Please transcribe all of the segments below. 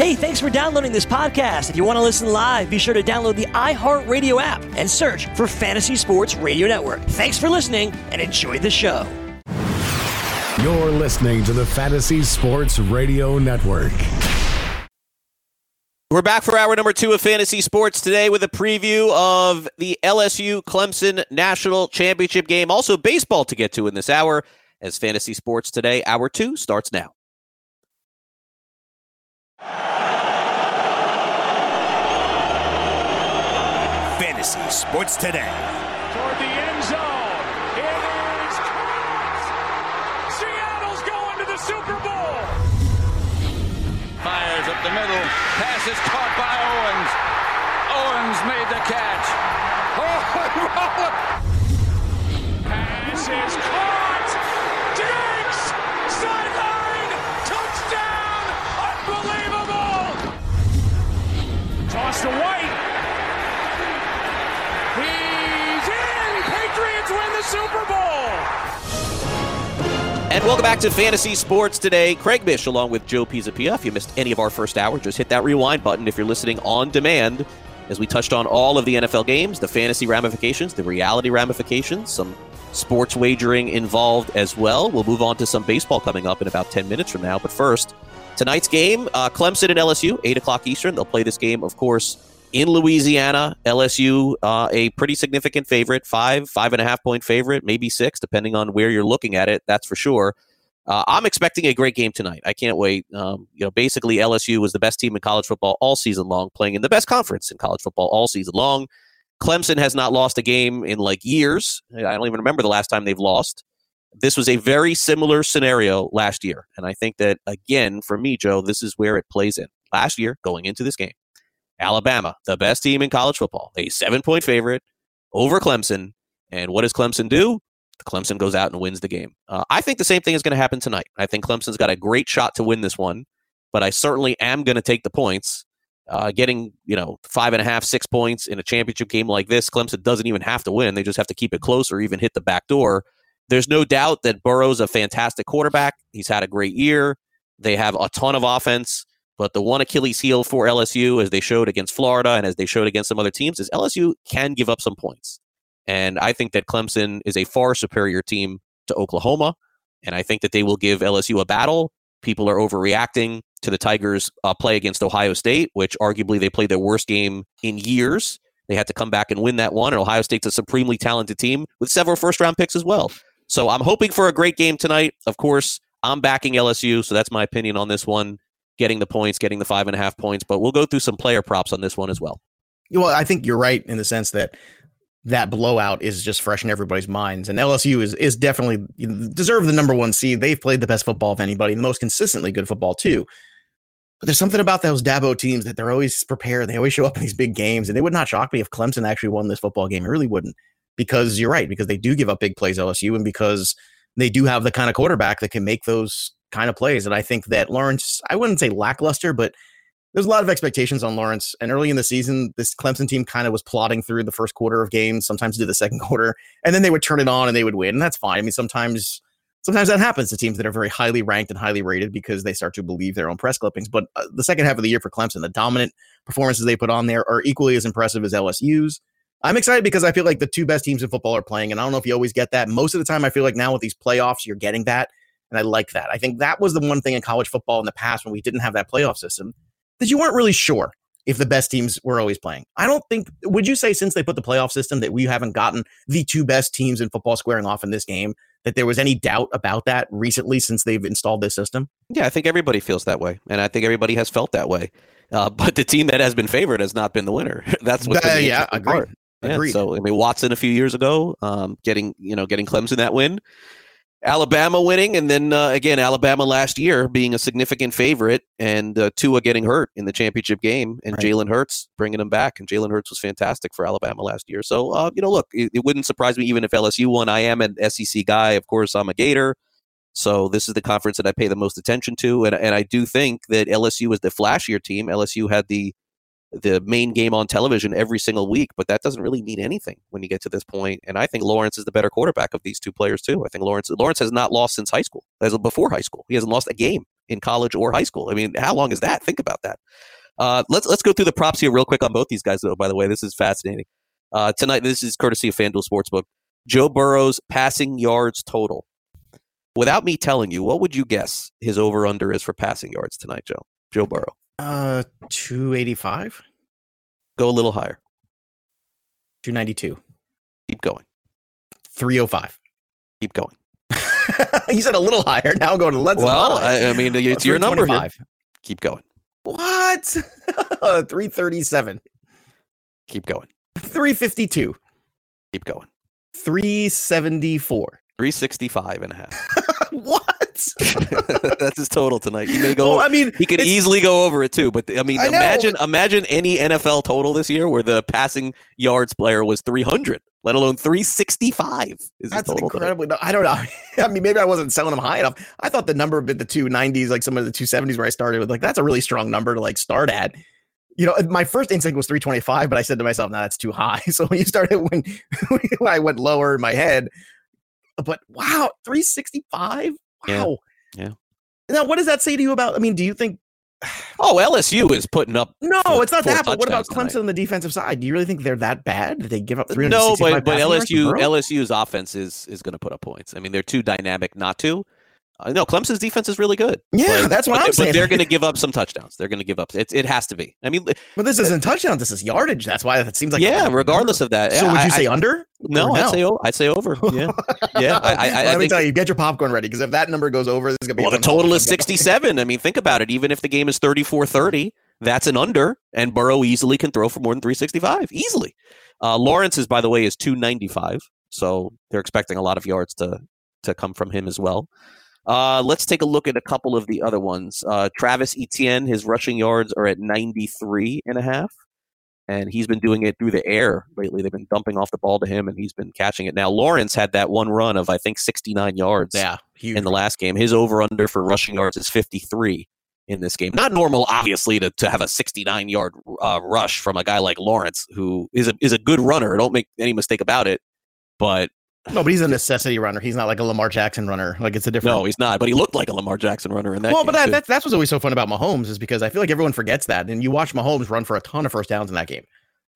Hey, thanks for downloading this podcast. If you want to listen live, be sure to download the iHeartRadio app and search for Fantasy Sports Radio Network. Thanks for listening and enjoy the show. You're listening to the Fantasy Sports Radio Network. We're back for hour number two of Fantasy Sports today with a preview of the LSU Clemson National Championship game. Also, baseball to get to in this hour as Fantasy Sports today. Hour two starts now. Fantasy Sports Today. And welcome back to Fantasy Sports today. Craig Mish along with Joe Pisapia. If you missed any of our first hour, just hit that rewind button if you're listening on demand as we touched on all of the NFL games, the fantasy ramifications, the reality ramifications, some sports wagering involved as well. We'll move on to some baseball coming up in about 10 minutes from now. But first, tonight's game, uh, Clemson and LSU, 8 o'clock Eastern. They'll play this game, of course, in Louisiana. LSU, uh, a pretty significant favorite, five, five and a half point favorite, maybe six, depending on where you're looking at it. That's for sure. Uh, I'm expecting a great game tonight. I can't wait. Um, you know, basically LSU was the best team in college football all season long, playing in the best conference in college football all season long. Clemson has not lost a game in like years. I don't even remember the last time they've lost. This was a very similar scenario last year, and I think that again for me, Joe, this is where it plays in. Last year, going into this game, Alabama, the best team in college football, a seven-point favorite over Clemson, and what does Clemson do? Clemson goes out and wins the game. Uh, I think the same thing is going to happen tonight. I think Clemson's got a great shot to win this one, but I certainly am going to take the points. Uh, getting you know five and a half, six points in a championship game like this, Clemson doesn't even have to win; they just have to keep it close or even hit the back door. There's no doubt that Burrow's a fantastic quarterback. He's had a great year. They have a ton of offense, but the one Achilles heel for LSU, as they showed against Florida and as they showed against some other teams, is LSU can give up some points. And I think that Clemson is a far superior team to Oklahoma. And I think that they will give LSU a battle. People are overreacting to the Tigers' uh, play against Ohio State, which arguably they played their worst game in years. They had to come back and win that one. And Ohio State's a supremely talented team with several first round picks as well. So I'm hoping for a great game tonight. Of course, I'm backing LSU. So that's my opinion on this one getting the points, getting the five and a half points. But we'll go through some player props on this one as well. Well, I think you're right in the sense that that blowout is just fresh in everybody's minds. And LSU is is definitely deserve the number one seed. They've played the best football of anybody, the most consistently good football too. But there's something about those Dabo teams that they're always prepared. They always show up in these big games, and it would not shock me if Clemson actually won this football game. It really wouldn't, because you're right, because they do give up big plays LSU, and because they do have the kind of quarterback that can make those kind of plays. And I think that Lawrence, I wouldn't say lackluster, but there's a lot of expectations on Lawrence. And early in the season, this Clemson team kind of was plodding through the first quarter of games, sometimes do the second quarter, and then they would turn it on and they would win. And that's fine. I mean, sometimes sometimes that happens to teams that are very highly ranked and highly rated because they start to believe their own press clippings. But uh, the second half of the year for Clemson, the dominant performances they put on there are equally as impressive as LSU's. I'm excited because I feel like the two best teams in football are playing, and I don't know if you always get that. Most of the time, I feel like now with these playoffs, you're getting that, and I like that. I think that was the one thing in college football in the past when we didn't have that playoff system that you weren't really sure if the best teams were always playing. I don't think, would you say since they put the playoff system that we haven't gotten the two best teams in football squaring off in this game, that there was any doubt about that recently since they've installed this system? Yeah, I think everybody feels that way. And I think everybody has felt that way. Uh, but the team that has been favored has not been the winner. That's what. Uh, yeah, agreed. Yeah, Agreed. so I mean, Watson a few years ago, um, getting you know getting Clemson that win, Alabama winning, and then uh, again Alabama last year being a significant favorite, and uh, Tua getting hurt in the championship game, and Right. Jalen Hurts bringing him back, and Jalen Hurts was fantastic for Alabama last year. So uh, you know, look, it, it wouldn't surprise me even if LSU won. I am an SEC guy, of course. I'm a Gator. So this is the conference that I pay the most attention to, and and I do think that LSU is the flashier team. LSU had the the main game on television every single week, but that doesn't really mean anything when you get to this point. And I think Lawrence is the better quarterback of these two players too. I think Lawrence Lawrence has not lost since high school, as before high school. He hasn't lost a game in college or high school. I mean, how long is that? Think about that. Uh, let's let's go through the props here real quick on both these guys. Though, by the way, this is fascinating. Uh, tonight, this is courtesy of FanDuel Sportsbook. Joe Burrow's passing yards total. Without me telling you, what would you guess his over under is for passing yards tonight, Joe? Joe Burrow. Uh, two eighty five. Go a little higher. 292. Keep going. 305. Keep going. you said a little higher. Now I'm going to let's Well, I, I mean, it's your number here. Keep going. What? 337. Keep going. 352. Keep going. 374. 365 and a half. what? That's his total tonight. He may go. Well, I mean, he could easily go over it too. But I mean, I know. imagine imagine any NFL total this year where the passing yards player was 300, let alone 365. Is That's total incredibly. No, I don't know. I mean, maybe I wasn't selling them high enough. I thought the number of the 290s, like some of the 270s where I started with, like that's a really strong number to like start at. You know, my first instinct was 325, but I said to myself, "No, that's too high." So when you started when, when I went lower in my head, but wow, 365. Wow. Yeah. Now, what does that say to you about? I mean, do you think? Oh, LSU is putting up. No, Four- it's not that. But what about Clemson on the defensive side? Do you really think they're that bad? They give up uh, three. No, but but passing yards to LSU LSU's offense is is going to put up points. I mean, they're too dynamic not to. Uh, no, Clemson's defense is really good. Yeah, but- that's what but, I'm saying. but they're going to give up some touchdowns. They're going to give up. It, it has to be. I mean, But this isn't touchdowns. This is yardage. That's why it seems like. yeah. Regardless number. of that, So would I- you say I- under? no? or I'd no? say I'd say over. Yeah, yeah. I, I, I, Let I me tell you, get your popcorn ready because if that number goes over, this is gonna be. Well, the total is 67. I mean, think about it. Even if the game is 34 30, that's an under, and Burrow easily can throw for more than 365. Easily. Uh, Lawrence is, by the way, is 295. So they're expecting a lot of yards to, to come from him as well. Uh, let's take a look at a couple of the other ones. Uh, Travis Etienne, his rushing yards are at 93 and a half. And he's been doing it through the air lately. They've been dumping off the ball to him, and he's been catching it. Now, Lawrence had that one run of, I think, 69 yards Yeah, huge. in the last game. His over under for rushing yards is 53 in this game. Not normal, obviously, to, to have a 69 yard uh, rush from a guy like Lawrence, who is a is a good runner. Don't make any mistake about it. But no, but he's a necessity runner. He's not like a Lamar Jackson runner. Like it's a different. no, he's not. But he looked like a Lamar Jackson runner in that. well, but that, that's that's what's always so fun about Mahomes is because I feel like everyone forgets that, and you watch Mahomes run for a ton of first downs in that game,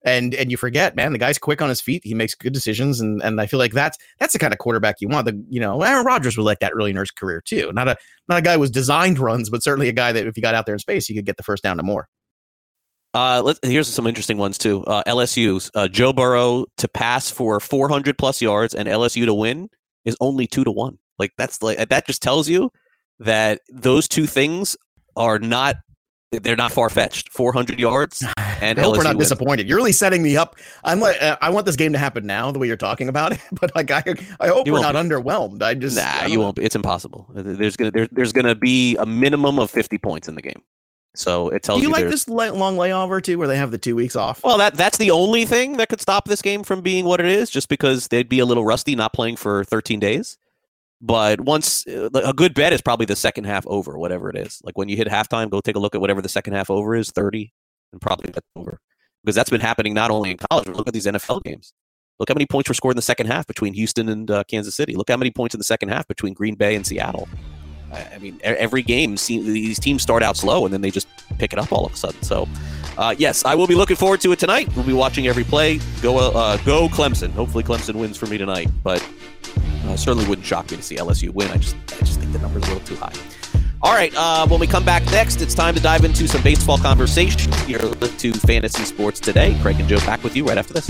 and and you forget, man, the guy's quick on his feet. He makes good decisions, and and I feel like that's that's the kind of quarterback you want. The you know Aaron Rodgers was like that early in his career too. Not a not a guy who was designed runs, but certainly a guy that if he got out there in space, he could get the first down to more. Uh, let here's some interesting ones too. Uh, LSU's uh, Joe Burrow to pass for 400 plus yards and LSU to win is only two to one. Like that's like that just tells you that those two things are not they're not far fetched. 400 yards and I hope LSU we're not wins. disappointed. You're really setting me up. I'm like, uh, I want this game to happen now, the way you're talking about it. But like, I, I hope You we're not underwhelmed. I just, Nah, don't you know. won't. Be. It's impossible. There's gonna there, there's gonna be a minimum of 50 points in the game. So it tells Do you like this long layover too, where they have the two weeks off? Well, that that's the only thing that could stop this game from being what it is, just because they'd be a little rusty not playing for 13 days. But once uh, a good bet is probably the second half over, whatever it is. Like when you hit halftime, go take a look at whatever the second half over is, 30, and probably that's over. Because that's been happening not only in college, but look at these NFL games. Look how many points were scored in the second half between Houston and uh, Kansas City. Look how many points in the second half between Green Bay and Seattle. I mean, every game, these teams start out slow and then they just pick it up all of a sudden. So, uh, yes, I will be looking forward to it tonight. We'll be watching every play. Go, uh, go Clemson. Hopefully, Clemson wins for me tonight. But uh, certainly wouldn't shock me to see LSU win. I just, I just think the number's a little too high. All right, uh, when we come back next, it's time to dive into some baseball conversation here to Fantasy Sports Today. Craig and Joe back with you right after this.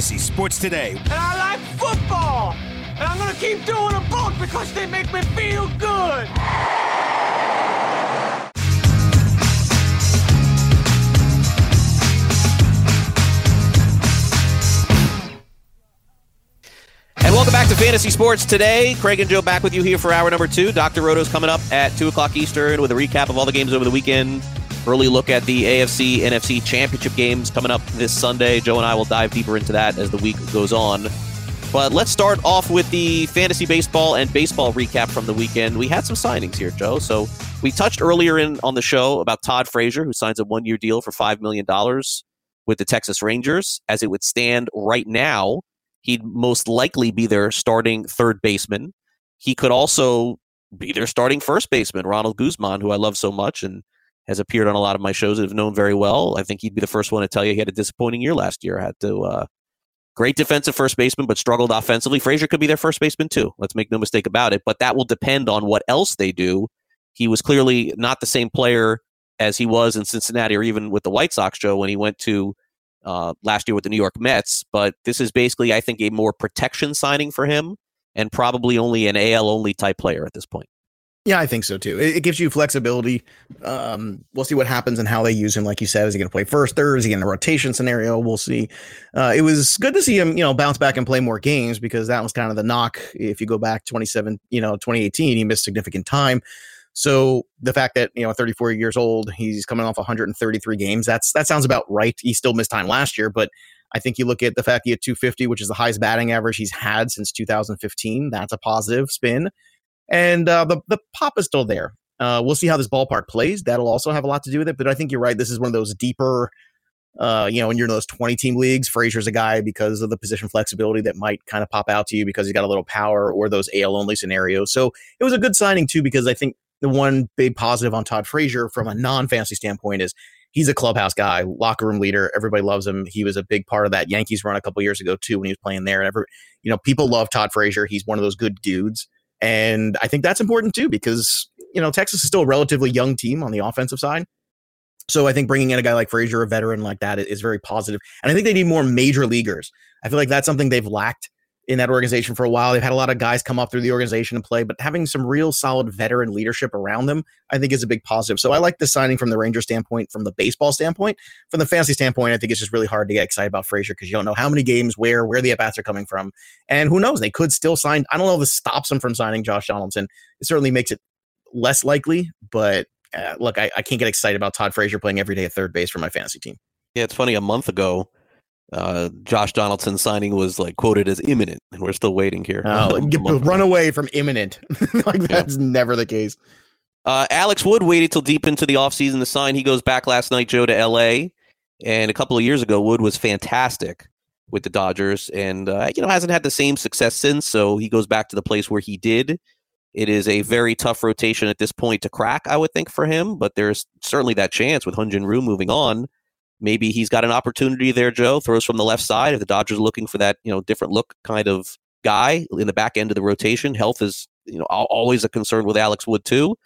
Fantasy Sports Today. And I like football! And I'm gonna keep doing them both because they make me feel good! And welcome back to Fantasy Sports today. Craig and Joe back with you here for hour number two. Dr. Roto's coming up at 2 o'clock Eastern with a recap of all the games over the weekend Early look at the AFC, NFC championship games coming up this Sunday. Joe and I will dive deeper into that as the week goes on. But let's start off with the fantasy baseball and baseball recap from the weekend. We had some signings here, Joe. So we touched earlier in on the show about Todd Frazier, who signs a one year deal for $5 million with the Texas Rangers. As it would stand right now, he'd most likely be their starting third baseman. He could also be their starting first baseman, Ronald Guzman, who I love so much and has appeared on a lot of my shows have known very well. I think he'd be the first one to tell you he had a disappointing year last year. Had to uh, great defensive first baseman, but struggled offensively. Frazier could be their first baseman too. Let's make no mistake about it. But that will depend on what else they do. He was clearly not the same player as he was in Cincinnati or even with the White Sox, Joe, when he went to uh, last year with the New York Mets. But this is basically, I think, a more protection signing for him and probably only an AL only type player at this point. Yeah, I think so too. It, it gives you flexibility. Um, we'll see what happens and how they use him. Like you said, is he going to play first, third? Is he in a rotation scenario? We'll see. Uh, it was good to see him, you know, bounce back and play more games because that was kind of the knock. If you go back 27, you know, 2018, he missed significant time. So the fact that you know 34 years old, he's coming off 133 games. That's that sounds about right. He still missed time last year, but I think you look at the fact he had 250, which is the highest batting average he's had since 2015. That's a positive spin and uh, the the pop is still there. Uh, we'll see how this ballpark plays. That'll also have a lot to do with it. But I think you're right. This is one of those deeper, uh, you know, when you're in those 20 team leagues, Frazier's a guy because of the position flexibility that might kind of pop out to you because he's got a little power or those AL only scenarios. So it was a good signing too because I think the one big positive on Todd Frazier from a non fantasy standpoint is he's a clubhouse guy, locker room leader. Everybody loves him. He was a big part of that Yankees run a couple years ago too when he was playing there. And every, you know, people love Todd Frazier. He's one of those good dudes. And I think that's important too because, you know, Texas is still a relatively young team on the offensive side. So I think bringing in a guy like Frazier, a veteran like that, is very positive. And I think they need more major leaguers. I feel like that's something they've lacked in that organization for a while. They've had a lot of guys come up through the organization and play, but having some real solid veteran leadership around them, I think is a big positive. So I like the signing from the Ranger standpoint, from the baseball standpoint. From the fantasy standpoint, I think it's just really hard to get excited about Frazier because you don't know how many games, where, where the at bats are coming from. And who knows? They could still sign. I don't know if this stops them from signing Josh Donaldson. It certainly makes it less likely, but uh, look, I, I can't get excited about Todd Frazier playing every day at third base for my fantasy team. Yeah, it's funny. A month ago, uh, Josh Donaldson signing was like quoted as imminent, and we're still waiting here. Oh, run away from imminent. like that's yeah. never the case. Uh, Alex Wood waited till deep into the offseason to sign. He goes back last night, Joe, to L.A. And a couple of years ago, Wood was fantastic with the Dodgers, and uh, you know hasn't had the same success since. So he goes back to the place where he did. It is a very tough rotation at this point to crack, I would think, for him. But there's certainly that chance with Hyun Jin Ryu moving on maybe he's got an opportunity there, Joe. Throws from the left side. If the Dodgers are looking for that, you know, different look kind of guy in the back end of the rotation, health is, you know, always a concern with Alex Wood too.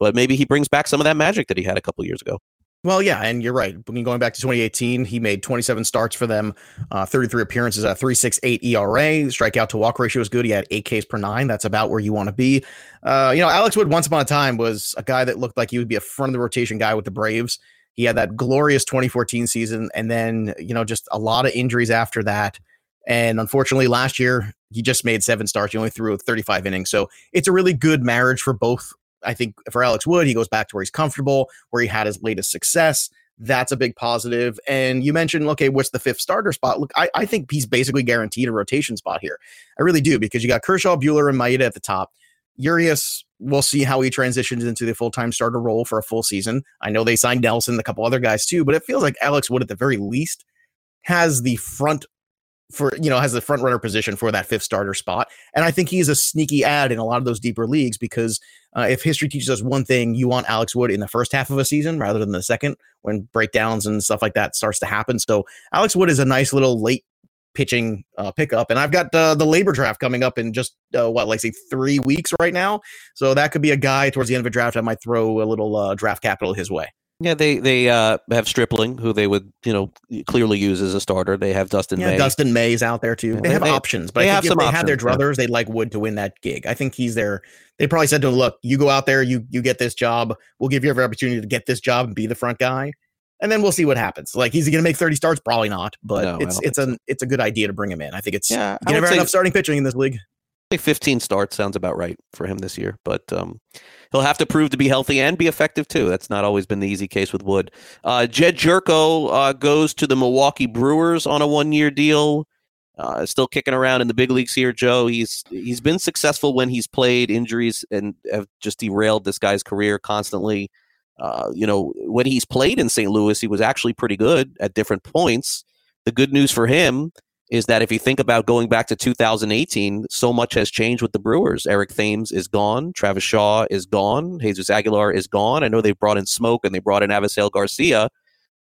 But maybe he brings back some of that magic that he had a couple years ago. Well, yeah, and you're right. Going back to 2018, he made 27 starts for them, uh, 33 appearances at 3.68 ERA. Strikeout to walk ratio was good. He had eight Ks per nine. That's about where you want to be. Uh, you know, Alex Wood, once upon a time, was a guy that looked like he would be a front of the rotation guy with the Braves. He had that glorious 2014 season, and then you know just a lot of injuries after that. And unfortunately, last year he just made seven starts. He only threw 35 innings, so it's a really good marriage for both. I think for Alex Wood, he goes back to where he's comfortable, where he had his latest success. That's a big positive. And you mentioned, okay, what's the fifth starter spot? Look, I, I think he's basically guaranteed a rotation spot here. I really do because you got Kershaw, Buehler, and Maeda at the top. Urias, we'll see how he transitions into the full time starter role for a full season. I know they signed Nelson, a couple other guys too, but it feels like Alex Wood, at the very least, has the front for you know has the front runner position for that fifth starter spot and i think he's a sneaky ad in a lot of those deeper leagues because uh, if history teaches us one thing you want alex wood in the first half of a season rather than the second when breakdowns and stuff like that starts to happen so alex wood is a nice little late pitching uh, pickup. And I've got uh, the LABR draft coming up in just uh, what, like say three weeks right now. So that could be a guy towards the end of a draft. I might throw a little uh, draft capital his way. Yeah, they they uh, have Stripling, who they would you know clearly use as a starter. They have Dustin yeah, May. Dustin May's out there too. Yeah, they, have they, options, but they I think if some they options, had their druthers, yeah. they'd like Wood to win that gig. I think he's there. They probably said to him, "Look, you go out there, you you get this job. We'll give you every opportunity to get this job and be the front guy." And then we'll see what happens. Like, is he going to make 30 starts? Probably not, but no, it's it's a so. it's a good idea to bring him in. I think it's yeah, you never enough starting pitching in this league. 15 starts sounds about right for him this year, but um, he'll have to prove to be healthy and be effective too. That's not always been the easy case with Wood. Uh, Jedd Gyorko uh, goes to the Milwaukee Brewers on a one-year deal. Uh, still kicking around in the big leagues here, Joe. He's he's been successful when he's played. Injuries and have just derailed this guy's career constantly. Uh, you know, when he's played in St. Louis, he was actually pretty good at different points. The good news for him is that if you think about going back to 2018, so much has changed with the Brewers. Eric Thames is gone. Travis Shaw is gone. Jesus Aguilar is gone. I know they've brought in Smoak and they brought in Avisail Garcia.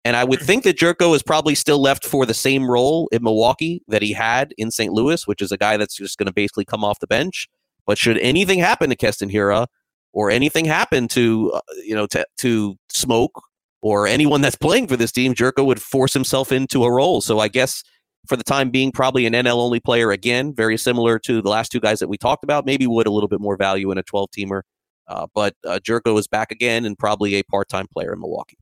And I would think that Gyorko is probably still left for the same role in Milwaukee that he had in St. Louis, which is a guy that's just going to basically come off the bench. But should anything happen to Keston Hiura or anything happen to, uh, you know, to, to Smoak or anyone that's playing for this team, Gyorko would force himself into a role. So I guess – for the time being, probably an NL only player again, very similar to the last two guys that we talked about. Maybe would a little bit more value in a 12 teamer. Uh, but uh, Gyorko is back again and probably a part time player in Milwaukee.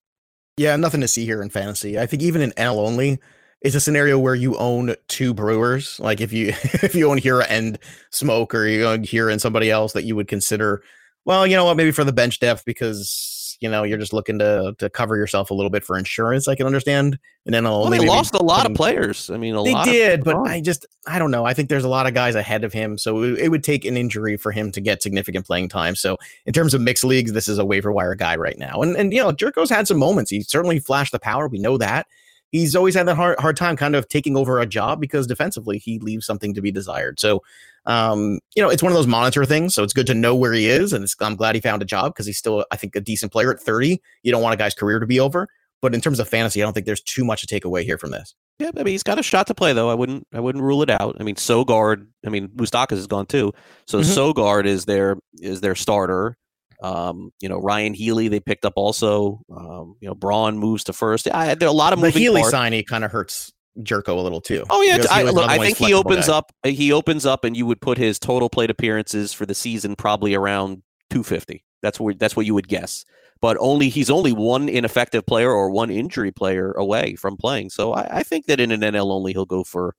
Yeah, nothing to see here in fantasy. I think even in NL only, it's a scenario where you own two brewers. Like if you if you own Hiura and Smoak, or you own Hiura and somebody else that you would consider, well, you know what, maybe for the bench depth because you know you're just looking to to cover yourself a little bit for insurance. I can understand. And then well, they lost a lot of players. I mean, a lot. they did, but I just I don't know. I think there's a lot of guys ahead of him, so it, it, would take an injury for him to get significant playing time. So in terms of mixed leagues, this is a waiver wire guy right now. And and you know, Gyorko's had some moments. He certainly flashed the power. We know that. He's always had that hard hard time kind of taking over a job because defensively he leaves something to be desired. So um, you know, it's one of those monitor things. So it's good to know where he is. And I'm glad he found a job because he's still, I think, a decent player at 30. You don't want a guy's career to be over. But in terms of fantasy, I don't think there's too much to take away here from this. Yeah, I mean he's got a shot to play though. I wouldn't I wouldn't rule it out. I mean Sogard, I mean Moustakas is gone too. So mm-hmm. Sogard is their is their starter. Um, you know, Ryon Healy they picked up also. Um, you know, Braun moves to first. I, there are a lot of the Healy parts. signing kind of hurts Gyorko a little too. Oh yeah, I, look, I think he opens guy. up. He opens up, and you would put his total plate appearances for the season probably around 250. That's what that's what you would guess. But only he's only one ineffective player or one injury player away from playing. So I, I think that in an NL only he'll go for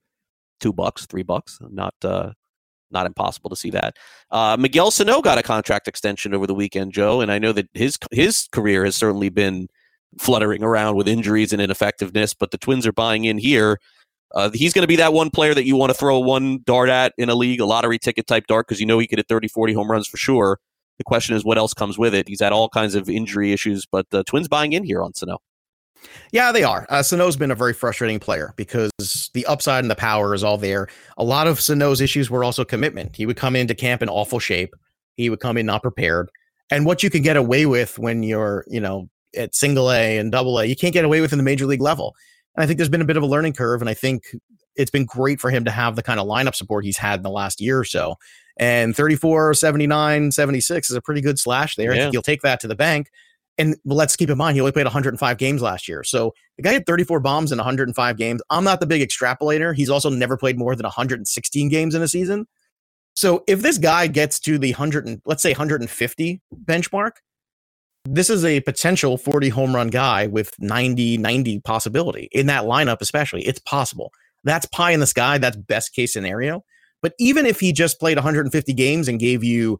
two bucks, three bucks. Not uh, not impossible to see that. Uh, Miguel Sano got a contract extension over the weekend, Joe, and I know that his his career has certainly been fluttering around with injuries and ineffectiveness, but the Twins are buying in here. Uh, he's going to be that one player that you want to throw one dart at in a league, a lottery ticket type dart, because you know he could hit 30, 40 home runs for sure. The question is what else comes with it. He's had all kinds of injury issues, but the Twins buying in here on Sano. Yeah, they are. Uh, Sano's been a very frustrating player because the upside and the power is all there. A lot of Sano's issues were also commitment. He would come into camp in awful shape. He would come in not prepared. And what you can get away with when you're, you know, at single A and double A. You can't get away with in the major league level. And I think there's been a bit of a learning curve. And I think it's been great for him to have the kind of lineup support he's had in the last year or so. And 34, 79, 76 is a pretty good slash there. Yeah. I think you'll take that to the bank. And let's keep in mind, he only played 105 games last year. So the guy had 34 bombs in 105 games. I'm not the big extrapolator. He's also never played more than 116 games in a season. So if this guy gets to the 100 and let's say 150 benchmark, this is a potential 40 home run guy with 90 90 possibility in that lineup especially. It's possible. That's pie in the sky. That's best case scenario. But even if he just played 150 games and gave you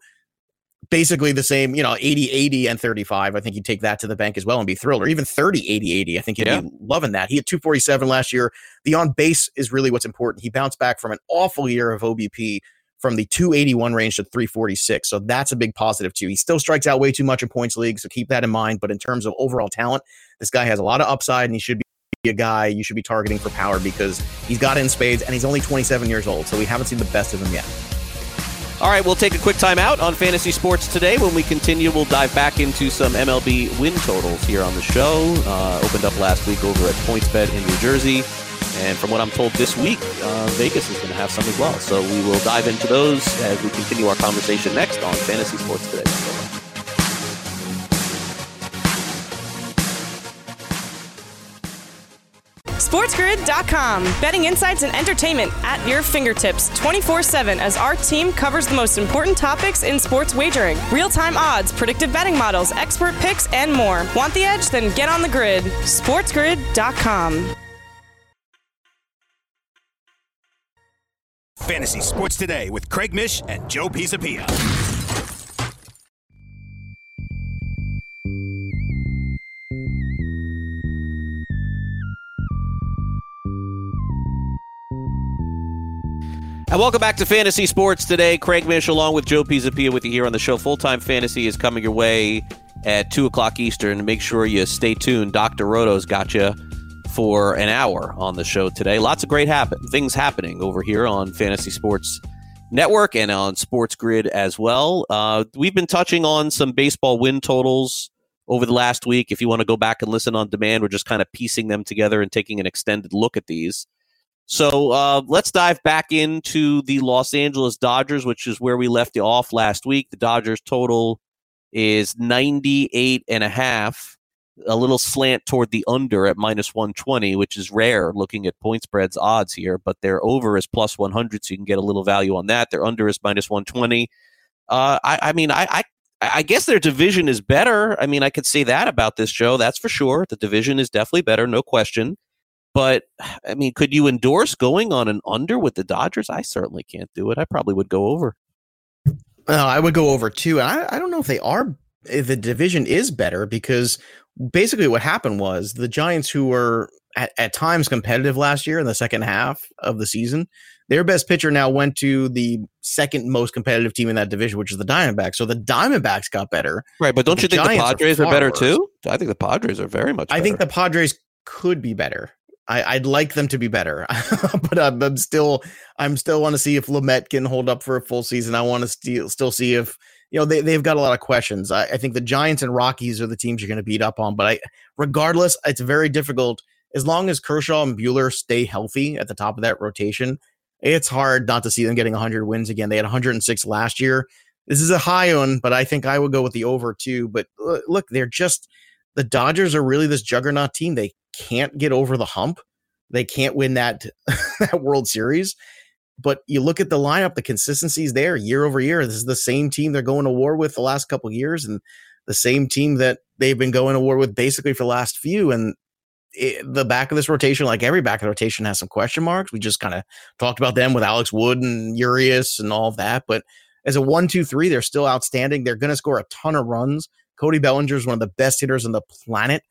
basically the same you know 80 80 and 35 i think you'd take that to the bank as well and be thrilled. Or even 30 80 80 i think you'd yeah. be loving that. He had 247 last year. The on base is really what's important. He bounced back from an awful year of obp from the 281 range to 346. So that's a big positive too. He still strikes out way too much in points league, so keep that in mind. But in terms of overall talent, this guy has a lot of upside and he should be a guy you should be targeting for power because he's got in spades and he's only 27 years old. So we haven't seen the best of him yet. All right, we'll take a quick time out on fantasy sports today. When we continue, we'll dive back into some MLB win totals here on the show. Uh, opened up last week over at PointsBet in New Jersey. And from what I'm told this week, uh, Vegas is going to have some as well. So we will dive into those as we continue our conversation next on Fantasy Sports Today. SportsGrid.com. Betting insights and entertainment at your fingertips 24 7 as our team covers the most important topics in sports wagering real time odds, predictive betting models, expert picks, and more. Want the edge? Then get on the grid. SportsGrid.com. Fantasy Sports Today with Craig Mish and Joe Pisapia. And welcome back to Fantasy Sports today. Craig Mish along with Joe Pisapia with you here on the show. Full time fantasy is coming your way at 2 o'clock Eastern. Make sure you stay tuned. Dr. Roto's got you for an hour on the show today. Lots of great happen- things happening over here on Fantasy Sports Network and on Sports Grid as well. Uh, we've been touching on some baseball win totals over the last week. If you want to go back and listen on demand, we're just kind of piecing them together and taking an extended look at these. So uh, let's dive back into the Los Angeles Dodgers, which is where we left you off last week. The Dodgers total is 98 and a half, a little slant toward the under at minus 120, which is rare looking at point spreads odds here, but their over is plus 100, so you can get a little value on that. Their under is minus 120. Uh, I, I mean, I, I I guess their division is better. I mean, I could say that about this show. That's for sure. The division is definitely better, no question. But I mean, could you endorse going on an under with the Dodgers? I certainly can't do it. I probably would go over. Well, I would go over too. And I, I don't know if they are, Eh, the division is better because basically what happened was the Giants, who were at, at times competitive last year in the second half of the season, their best pitcher now went to the second most competitive team in that division, which is the Diamondbacks. So the Diamondbacks got better. Right. But don't you think Giants the Padres are, are better too? I think the Padres are very much better. I think the Padres could be better. I, would like them to be better, but I'm, I'm, still I'm still want to see if Lamet can hold up for a full season. I want to still still see if you know they they've got a lot of questions. I, I think the Giants and Rockies are the teams you're going to beat up on, but I regardless, it's very difficult as long as Kershaw and buehler stay healthy at the top of that rotation. It's hard not to see them getting 100 wins again. They had 106 last year. This is a high one, but I think I would go with the over too. But look, they're just the Dodgers are really this juggernaut team. They can't get over the hump. They can't win that that World Series. But you look at the lineup, the consistency is there year over year. This is the same team they're going to war with the last couple years, and the same team that they've been going to war with basically for the last few. And it, the back of this rotation, like every back of the rotation, has some question marks. We just kind of talked about them with Alex Wood and Urias and all that. But as a one, two, three, they're still outstanding. They're going to score a ton of runs. Cody Bellinger is one of the best hitters on the planet.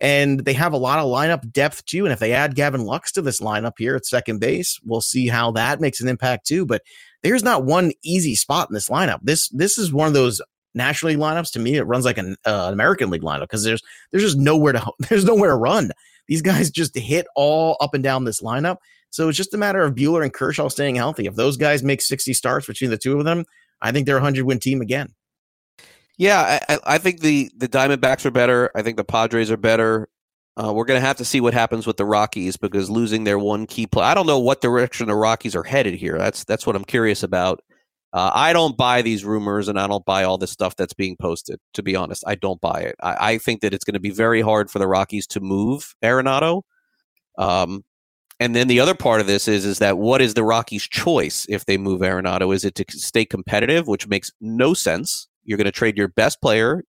And they have a lot of lineup depth too. And if they add Gavin Lux to this lineup here at second base, we'll see how that makes an impact too. But there's not one easy spot in this lineup. This this is one of those National League lineups. To me, it runs like an uh, American League lineup because there's there's just nowhere to there's nowhere to run. These guys just hit all up and down this lineup. So it's just a matter of Buehler and Kershaw staying healthy. If those guys make 60 starts between the two of them, I think they're a 100 win team again. Yeah, I, I, think the the Diamondbacks are better. I think the Padres are better. Uh, we're going to have to see what happens with the Rockies because losing their one key play. I don't know what direction the Rockies are headed here. That's that's what I'm curious about. Uh, I don't buy these rumors and I don't buy all this stuff that's being posted. To be honest, I don't buy it. I, I think that it's going to be very hard for the Rockies to move Arenado. Um, and then the other part of this is is that what is the Rockies' choice if they move Arenado? Is it to stay competitive, which makes no sense you're going to trade your best player,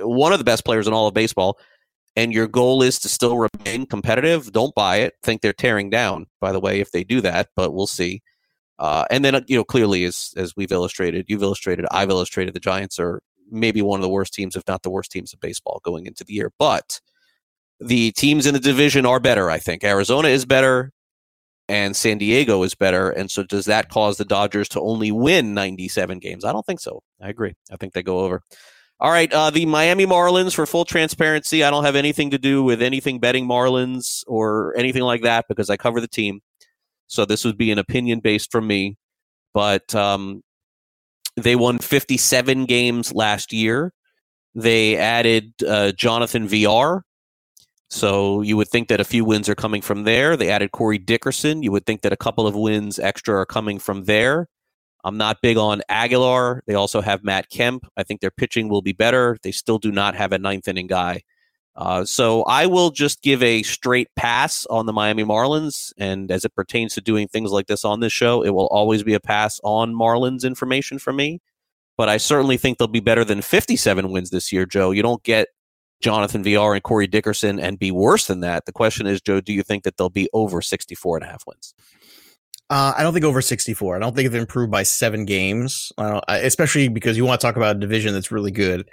one of the best players in all of baseball, and your goal is to still remain competitive. Don't buy it. Think they're tearing down, by the way, if they do that, but we'll see. Uh, and then, you know, clearly, as as we've illustrated, you've illustrated, I've illustrated, the Giants are maybe one of the worst teams, if not the worst teams of baseball going into the year. But the teams in the division are better. I think Arizona is better and San Diego is better. And so does that cause the Dodgers to only win 97 games? I don't think so. I agree. I think they go over. All right, uh, the Miami Marlins, for full transparency, I don't have anything to do with anything betting Marlins or anything like that because I cover the team. So this would be an opinion based from me. But um, they won 57 games last year. They added uh, Jonathan Villar, so you would think that a few wins are coming from there. They added Corey Dickerson. You would think that a couple of wins extra are coming from there. I'm not big on Aguilar. They also have Matt Kemp. I think their pitching will be better. They still do not have a ninth inning guy. Uh, so I will just give a straight pass on the Miami Marlins. And as it pertains to doing things like this on this show, it will always be a pass on Marlins information from me. But I certainly think they'll be better than 57 wins this year, Joe. You don't get Jonathan Villar and Corey Dickerson and be worse than that. The question is, Joe, do you think that they'll be over 64 and a half wins? Uh, I don't think over 64. I don't think they've improved by seven games, especially because you want to talk about a division that's really good.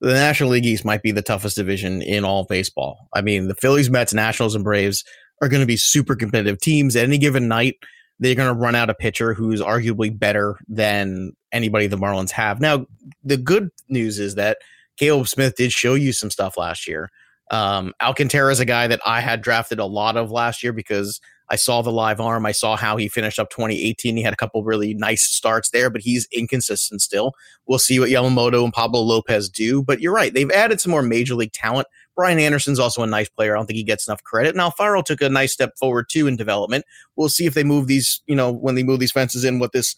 The National League East might be the toughest division in all baseball. I mean, the Phillies, Mets, Nationals, and Braves are going to be super competitive teams. At any given night, they're going to run out a pitcher who's arguably better than anybody the Marlins have. Now, the good news is that Caleb Smith did show you some stuff last year. Um, Alcantara is a guy that I had drafted a lot of last year because I saw the live arm. I saw how he finished up 2018. He had a couple really nice starts there, but he's inconsistent still. We'll see what Yamamoto and Pablo Lopez do. But you're right. They've added some more major league talent. Brian Anderson's also a nice player. I don't think he gets enough credit. Now, Alfaro took a nice step forward too in development. We'll see if they move these, you know, when they move these fences in, what this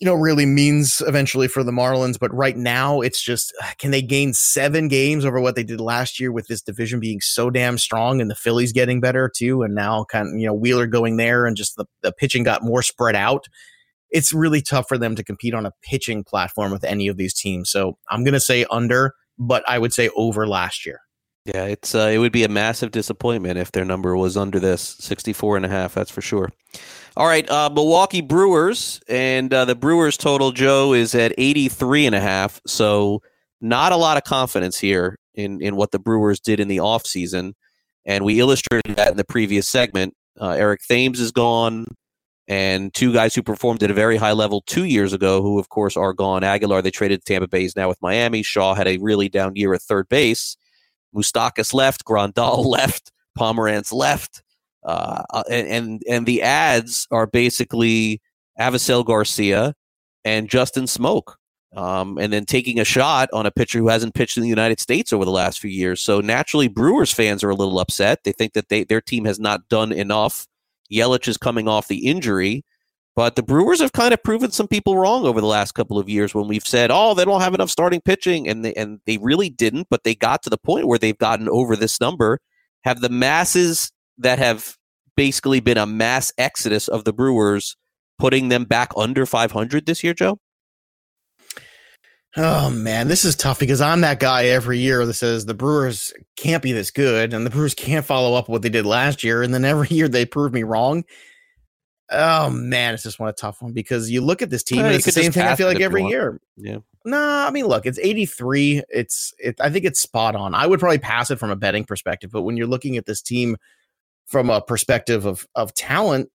you know, really means eventually for the Marlins. But right now, it's just uh, can they gain seven games over what they did last year with this division being so damn strong and the Phillies getting better too? And now, kind of, you know, Wheeler going there and just the, the pitching got more spread out. It's really tough for them to compete on a pitching platform with any of these teams. So I'm going to say under, but I would say over last year. Yeah, it's uh, it would be a massive disappointment if their number was under this 64 and a half, that's for sure. All right, uh, Milwaukee Brewers and uh, the Brewers total Joe is at 83 and a half, so not a lot of confidence here in in what the Brewers did in the offseason. and we illustrated that in the previous segment. Uh, Eric Thames is gone and two guys who performed at a very high level two years ago, who of course are gone. Aguilar they traded to Tampa Bay is now with Miami. Shaw had a really down year at third base. Moustakas left, Grandal left, Pomeranz left, uh, uh, and, and the ads are basically Avisail Garcia and Justin Smoak, um, and then taking a shot on a pitcher who hasn't pitched in the United States over the last few years. So naturally, Brewers fans are a little upset. They think that they their team has not done enough. Yelich is coming off the injury. But the Brewers have kind of proven some people wrong over the last couple of years when we've said, "Oh, they don't have enough starting pitching," and they, and they really didn't. But they got to the point where they've gotten over this number. Have the masses that have basically been a mass exodus of the Brewers, putting them back under 500 this year, Joe? Oh man, this is tough because I'm that guy every year that says the Brewers can't be this good and the Brewers can't follow up what they did last year, and then every year they prove me wrong. Oh man, it's just one a tough one because you look at this team, and it's the same thing. I feel like every year. Yeah. Nah, I mean, look, it's 83. It's it. I think it's spot on. I would probably pass it from a betting perspective, but when you're looking at this team from a perspective of of talent,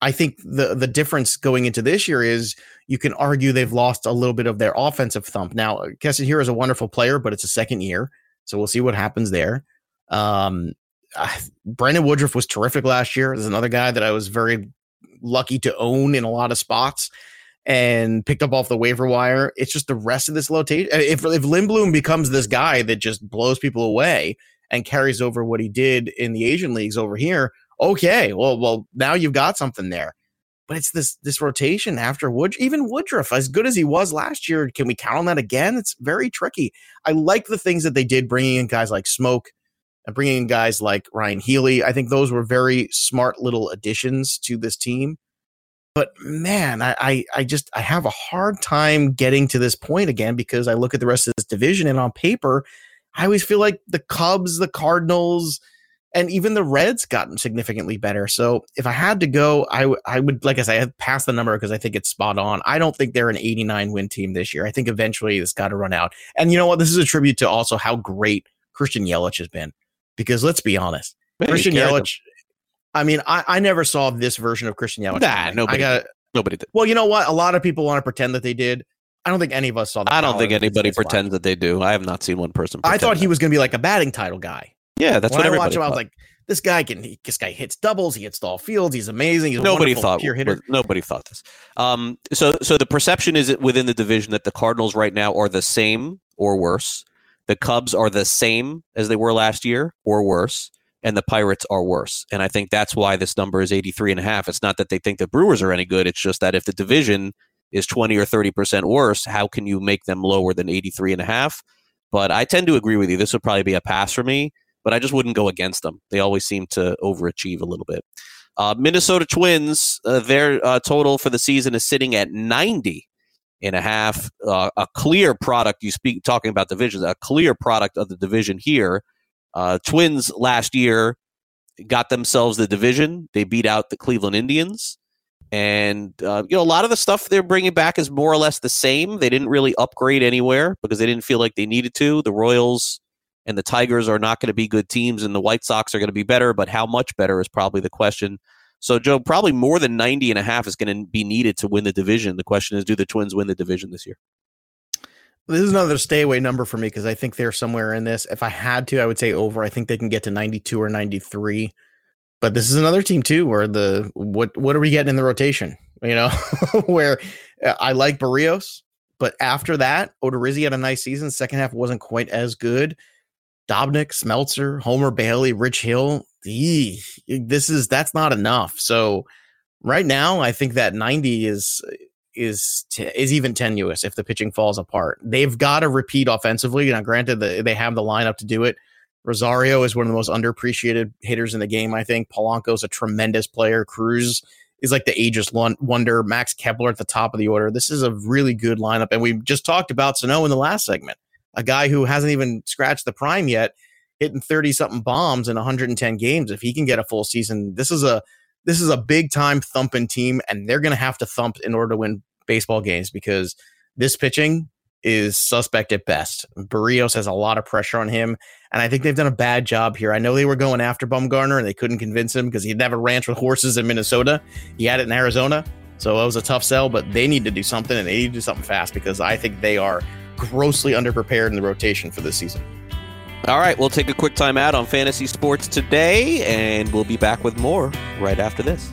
I think the the difference going into this year is you can argue they've lost a little bit of their offensive thump. Now, Keston Hiura is a wonderful player, but it's a second year, so we'll see what happens there. Um, uh, Brandon Woodruff was terrific last year. There's another guy that I was very lucky to own in a lot of spots and picked up off the waiver wire. It's just the rest of this rotation. Uh, if if Lindblom becomes this guy that just blows people away and carries over what he did in the Asian leagues over here, okay, well, well, now you've got something there. But it's this this rotation after Wood, even Woodruff, as good as he was last year. Can we count on that again? It's very tricky. I like the things that they did, bringing in guys like Smoak and bringing in guys like Ryon Healy. I think those were very smart little additions to this team. But man, I, I, I just I have a hard time getting to this point again because I look at the rest of this division and on paper, I always feel like the Cubs, the Cardinals, and even the Reds gotten significantly better. So if I had to go, I, w- I would, like I I'd pass the number because I think it's spot on. I don't think they're an 89 win team this year. I think eventually it's got to run out. And you know what? This is a tribute to also how great Christian Yelich has been. Because let's be honest, Man, Christian. Yelich. I mean, I, I never saw this version of Christian Yelich. Nah, nobody I got Nobody did. Well, you know what? A lot of people want to pretend that they did. I don't think any of us saw. The I don't think anybody pretends that they do. I have not seen one person. I thought he that. was going to be like a batting title guy. Yeah, that's when what I everybody watched him, I was like, this guy can. He, this guy hits doubles. He hits all fields. He's amazing. He's nobody thought pure hitter. nobody thought this. Um, so so the perception is that within the division that the Cardinals right now are the same or worse. The Cubs are the same as they were last year or worse, and the Pirates are worse. And I think that's why this number is 83 and a half. It's not that they think the Brewers are any good. It's just that if the division is 20 or 30% worse, how can you make them lower than 83 and a half? But I tend to agree with you. This would probably be a pass for me, but I just wouldn't go against them. They always seem to overachieve a little bit. Uh, Minnesota Twins, uh, their uh, total for the season is sitting at 90 and a half. Uh, a clear product. You speak talking about divisions. A clear product of the division here. Uh, Twins last year got themselves the division. They beat out the Cleveland Indians. And uh, you know, a lot of the stuff they're bringing back is more or less the same. They didn't really upgrade anywhere because they didn't feel like they needed to. The Royals and the Tigers are not going to be good teams, and the White Sox are going to be better. But how much better is probably the question. So, Joe, probably more than 90 and a half is going to be needed to win the division. The question is, do the Twins win the division this year? This is another stay away number for me because I think they're somewhere in this. If I had to, I would say over. I think they can get to 92 or 93. But this is another team too where the what what are we getting in the rotation? You know, where uh, I like Berrios, but after that, Odorizzi had a nice season. Second half wasn't quite as good. Dobnak, Smeltzer, Homer Bailey, Rich Hill. This is that's not enough. So right now, I think that 90 is is t- is even tenuous if the pitching falls apart. They've got to repeat offensively. Now, granted, the, they have the lineup to do it. Rosario is one of the most underappreciated hitters in the game. I think Polanco's a tremendous player. Cruz is like the ageless wonder. Max Kepler at the top of the order. This is a really good lineup, and we just talked about Sano in the last segment, a guy who hasn't even scratched the prime yet, hitting thirty something bombs in 110 games. If he can get a full season, this is a this is a big time thumping team, and they're going to have to thump in order to win baseball games because this pitching is suspect at best. Berrios has a lot of pressure on him, and I think they've done a bad job here. I know they were going after Bumgarner and they couldn't convince him because he'd never ranch with horses in Minnesota. He had it in Arizona, so it was a tough sell. But they need to do something, and they need to do something fast because I think they are grossly underprepared in the rotation for this season. All right, we'll take a quick time out on fantasy sports today, and we'll be back with more right after this.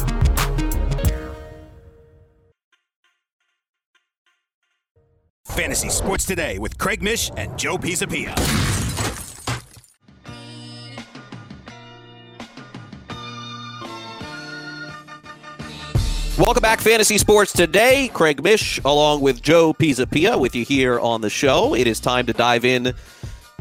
Fantasy Sports Today with Craig Mish and Joe Pisapia. Welcome back, Fantasy Sports Today. Craig Mish, along with Joe Pisapia, with you here on the show. It is time to dive in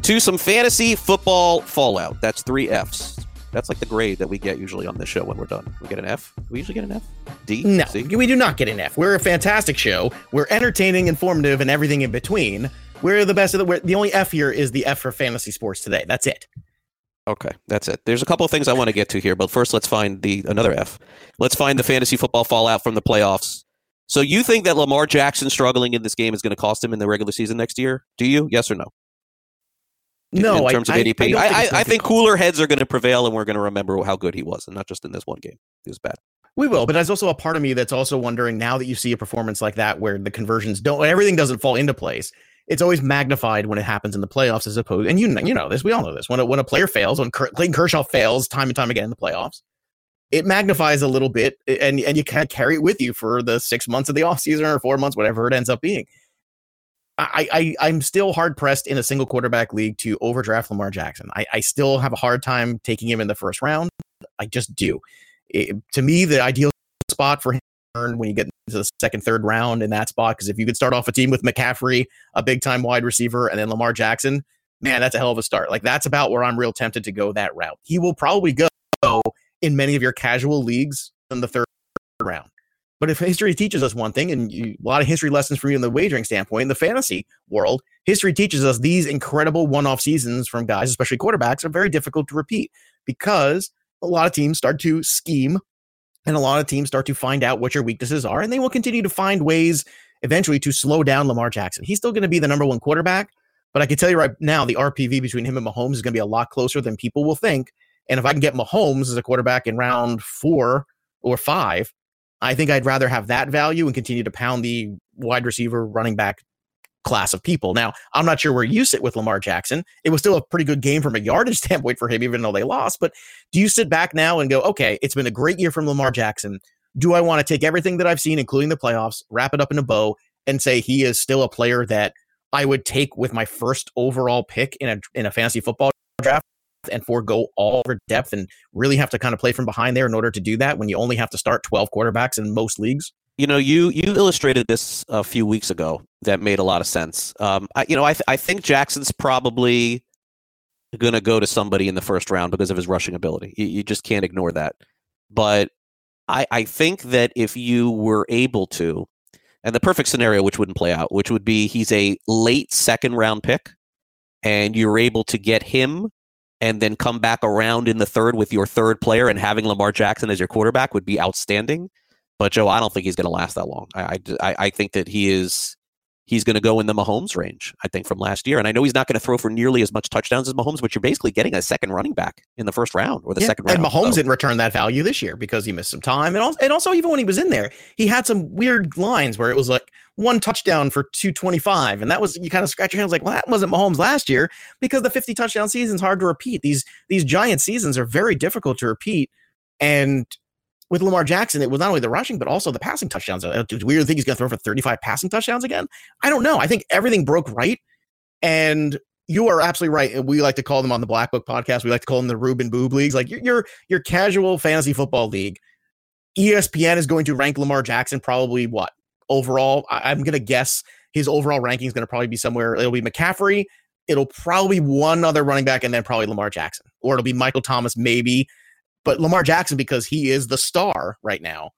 to some fantasy football fallout. That's three Fs. That's like the grade that we get usually on this show when we're done. We get an F. We usually get an F. D. No, C? we do not get an F. We're a fantastic show. We're entertaining, informative, and everything in between. We're the best of the. We're, the only F here is the F for fantasy sports today. That's it. Okay, that's it. There's a couple of things I want to get to here, but first let's find the another F. Let's find the fantasy football fallout from the playoffs. So you think that Lamar Jackson struggling in this game is going to cost him in the regular season next year? Do you? Yes or no? No, in terms I, of ADP, I, I, I, think, I think gonna cooler heads are going to prevail, and we're going to remember how good he was, and not just in this one game. He was bad. We will, but there's also a part of me that's also wondering now that you see a performance like that where the conversions don't, everything doesn't fall into place. It's always magnified when it happens in the playoffs, as opposed, and you know, you know this, we all know this. When a, when a player fails, when Clayton Kershaw fails time and time again in the playoffs, it magnifies a little bit, and and you kind of carry it with you for the six months of the offseason or four months, whatever it ends up being. I, I I'm still hard pressed in a single quarterback league to overdraft Lamar Jackson. I, I still have a hard time taking him in the first round. I just do. It, to me, the ideal spot for him when you get into the second, third round in that spot, because if you could start off a team with McCaffrey, a big time wide receiver, and then Lamar Jackson, man, that's a hell of a start. Like that's about where I'm real tempted to go that route. He will probably go in many of your casual leagues in the third round. But if history teaches us one thing, and you, a lot of history lessons from you in the wagering standpoint, in the fantasy world, history teaches us these incredible one off seasons from guys, especially quarterbacks, are very difficult to repeat because a lot of teams start to scheme and a lot of teams start to find out what your weaknesses are, and they will continue to find ways eventually to slow down Lamar Jackson. He's still going to be the number one quarterback, but I can tell you right now, the RPV between him and Mahomes is going to be a lot closer than people will think. And if I can get Mahomes as a quarterback in round four or five, I think I'd rather have that value and continue to pound the wide receiver running back class of people. Now, I'm not sure where you sit with Lamar Jackson. It was still a pretty good game from a yardage standpoint for him, even though they lost. But do you sit back now and go, okay, it's been a great year from Lamar Jackson. Do I want to take everything that I've seen, including the playoffs, wrap it up in a bow, and say he is still a player that I would take with my first overall pick in a in a fantasy football draft and forego all over depth and really have to kind of play from behind there in order to do that when you only have to start 12 quarterbacks in most leagues? You know, you you illustrated this a few weeks ago. That made a lot of sense. Um, I, you know, I th- I think Jackson's probably going to go to somebody in the first round because of his rushing ability. You, you just can't ignore that. But I I think that if you were able to, and the perfect scenario which wouldn't play out, which would be he's a late second round pick, and you're able to get him and then come back around in the third with your third player and having Lamar Jackson as your quarterback would be outstanding. But Joe, I don't think he's going to last that long. I, I, I think that he is he's going to go in the Mahomes range. I think from last year, and I know he's not going to throw for nearly as much touchdowns as Mahomes, but you're basically getting a second running back in the first round or the Yeah, second round. And Mahomes So- didn't return that value this year because he missed some time. And also, and also, even when he was in there, he had some weird lines where it was like one touchdown for 225. And that was, you kind of scratch your hands like, well, that wasn't Mahomes last year because the 50 touchdown season is hard to repeat. These, these giant seasons are very difficult to repeat. And with Lamar Jackson, it was not only the rushing, but also the passing touchdowns. Uh, Do we really think he's going to throw for 35 passing touchdowns again? I don't know. I think everything broke right. And you are absolutely right. We like to call them on the Black Book podcast. We like to call them the Ruben Boob leagues. Like your your, casual fantasy football league. ESPN is going to rank Lamar Jackson probably what overall. I, I'm going to guess his overall ranking is going to probably be somewhere. It'll be McCaffrey. It'll probably one other running back, and then probably Lamar Jackson, or it'll be Michael Thomas maybe. But Lamar Jackson, because he is the star right now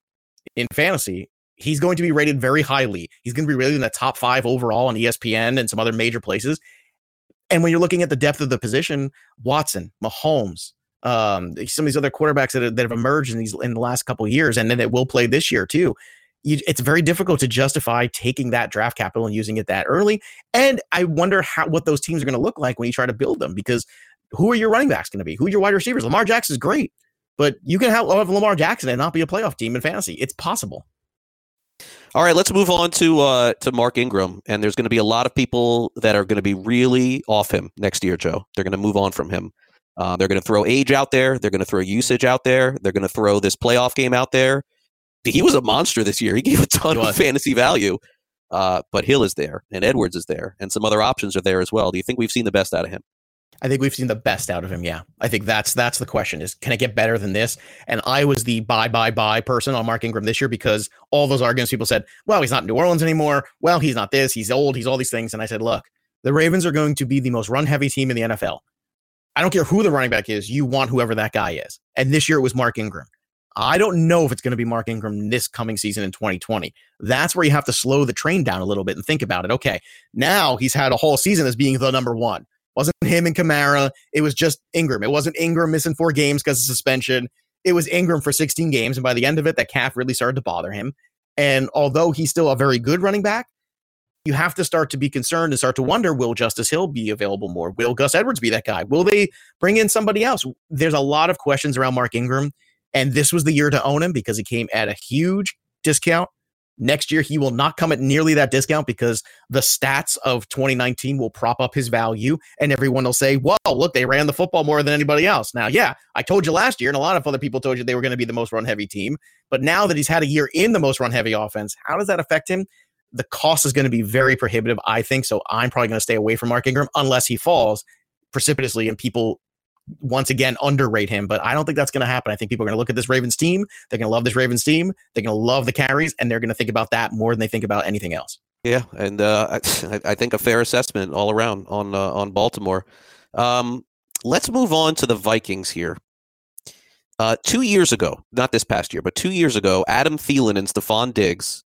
in fantasy, he's going to be rated very highly. He's going to be rated in the top five overall on ESPN and some other major places. And when you're looking at the depth of the position, Watson, Mahomes, um, some of these other quarterbacks that have, that have emerged in these in the last couple years, and then it will play this year too. You, it's very difficult to justify taking that draft capital and using it that early. And I wonder how what those teams are going to look like when you try to build them because who are your running backs going to be? Who are your wide receivers? Lamar Jackson is great, but you can have, have Lamar Jackson and not be a playoff team in fantasy. It's possible. All right, let's move on to uh, to Mark Ingram, and there's going to be a lot of people that are going to be really off him next year, Joe. They're going to move on from him. Uh, they're going to throw age out there. They're going to throw usage out there. They're going to throw this playoff game out there. He was a monster this year. He gave a ton of fantasy value. Uh, but Hill is there, and Edwards is there, and some other options are there as well. Do you think we've seen the best out of him? I think we've seen the best out of him. Yeah, I think that's that's the question: is can it get better than this? And I was the buy buy buy person on Mark Ingram this year because all those arguments people said, well, he's not in New Orleans anymore. Well, he's not this. He's old. He's all these things. And I said, look, the Ravens are going to be the most run heavy team in the NFL. I don't care who the running back is. You want whoever that guy is. And this year it was Mark Ingram. I don't know if it's going to be Mark Ingram this coming season in 2020. That's where you have to slow the train down a little bit and think about it. Okay, now he's had a whole season as being the number one wasn't him and Kamara. It was just Ingram. It wasn't Ingram missing four games because of suspension. It was Ingram for 16 games. And by the end of it, that calf really started to bother him. And although he's still a very good running back, you have to start to be concerned and start to wonder will Justice Hill be available more? Will Gus Edwards be that guy? Will they bring in somebody else? There's a lot of questions around Mark Ingram. And this was the year to own him because he came at a huge discount. Next year, he will not come at nearly that discount because the stats of 2019 will prop up his value, and everyone will say, "Whoa, look, they ran the football more than anybody else." Now, yeah, I told you last year, and a lot of other people told you they were going to be the most run-heavy team. But now that he's had a year in the most run-heavy offense, how does that affect him? The cost is going to be very prohibitive, I think. So I'm probably going to stay away from Mark Ingram unless he falls precipitously and people once again underrate him. But I don't think that's going to happen. I think people are going to look at this Ravens team. They're going to love this Ravens team. They're going to love the carries, and they're going to think about that more than they think about anything else. Yeah, and uh, I, I think a fair assessment all around on uh, on Baltimore. Um, let's move on to the Vikings here. Uh, two years ago, not this past year, but two years ago, Adam Thielen and Stefon Diggs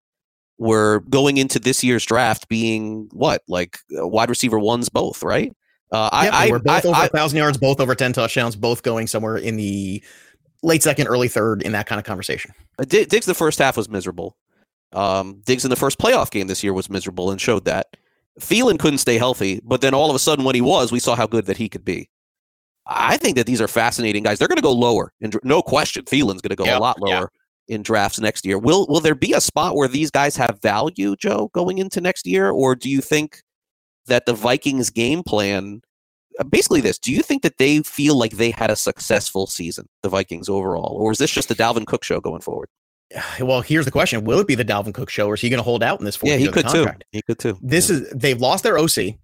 were going into this year's draft being what, like uh, wide receiver ones both, right? Uh, Yep, I, they I, were both I- over I- a thousand yards, both over ten touchdowns, both going somewhere in the late second, early third in that kind of conversation. Uh, Dig- Diggs the first half was miserable. Um, Diggs in the first playoff game this year was miserable and showed that. Thielen couldn't stay healthy, but then all of a sudden when he was, we saw how good that he could be. I think that these are fascinating guys. They're going to go lower, and no question. Thielen's going to go Yeah, a lot yeah. lower in drafts next year. Will Will there be a spot where these guys have value, Joe, going into next year, or do you think that the Vikings game plan? uh, Basically, this. Do you think that they feel like they had a successful season, the Vikings overall, or is this just the Dalvin Cook show going forward? Well, here's the question: Will it be the Dalvin Cook show, or is he going to hold out in this fourth Yeah, he could too. He could too. This Yeah. is they've lost their OC.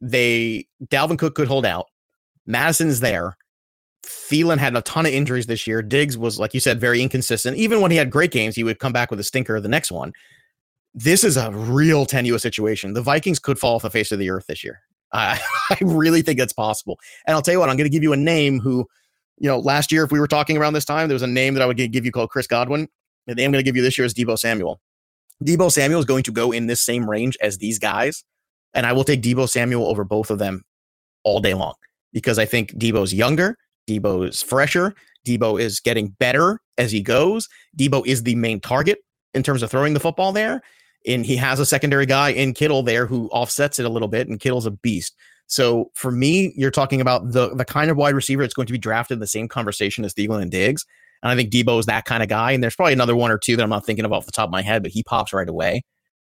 They Dalvin Cook could hold out. Madison's there. Thielen had a ton of injuries this year. Diggs was, like you said, very inconsistent. Even when he had great games, he would come back with a stinker the next one. This is a real tenuous situation. The Vikings could fall off the face of the earth this year. I, I really think that's possible. And I'll tell you what, I'm going to give you a name who, you know, last year, if we were talking around this time, there was a name that I would give you called Chris Godwin. The name I'm going to give you this year is Deebo Samuel. Deebo Samuel is going to go in this same range as these guys. And I will take Deebo Samuel over both of them all day long because I think Deebo's younger, Deebo is fresher, Deebo is getting better as he goes. Deebo is the main target in terms of throwing the football there. And he has a secondary guy in Kittle there who offsets it a little bit, and Kittle's a beast. So for me, you're talking about the the kind of wide receiver that's going to be drafted in the same conversation as Thielen and Diggs. And I think Deebo is that kind of guy. And there's probably another one or two that I'm not thinking of off the top of my head, but he pops right away.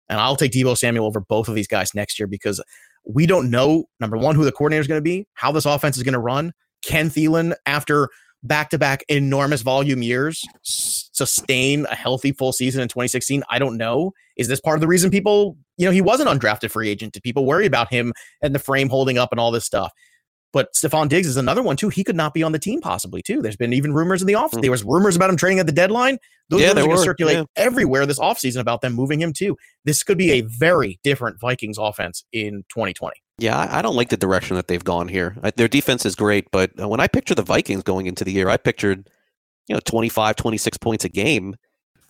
And I'll take Deebo Samuel over both of these guys next year because we don't know, number one, who the coordinator is going to be, how this offense is going to run. Ken Thielen, after back to back enormous volume years, sustain a healthy full season in 2016? I don't know. Is this part of the reason people, you know, he wasn't undrafted free agent? Did people worry about him and the frame holding up and all this stuff? But Stefon Diggs is another one too. He could not be on the team possibly too. There's been even rumors in the off. Mhm. There was rumors about him trading at the deadline. Those Yeah, rumors there are going to were, circulate yeah. everywhere this offseason about them moving him too. This could be a very different Vikings offense in 2020. Yeah, I, don't like the direction that they've gone here. Their defense is great, but uh, when I picture the Vikings going into the year, I pictured, you know, 25, 26 points a game.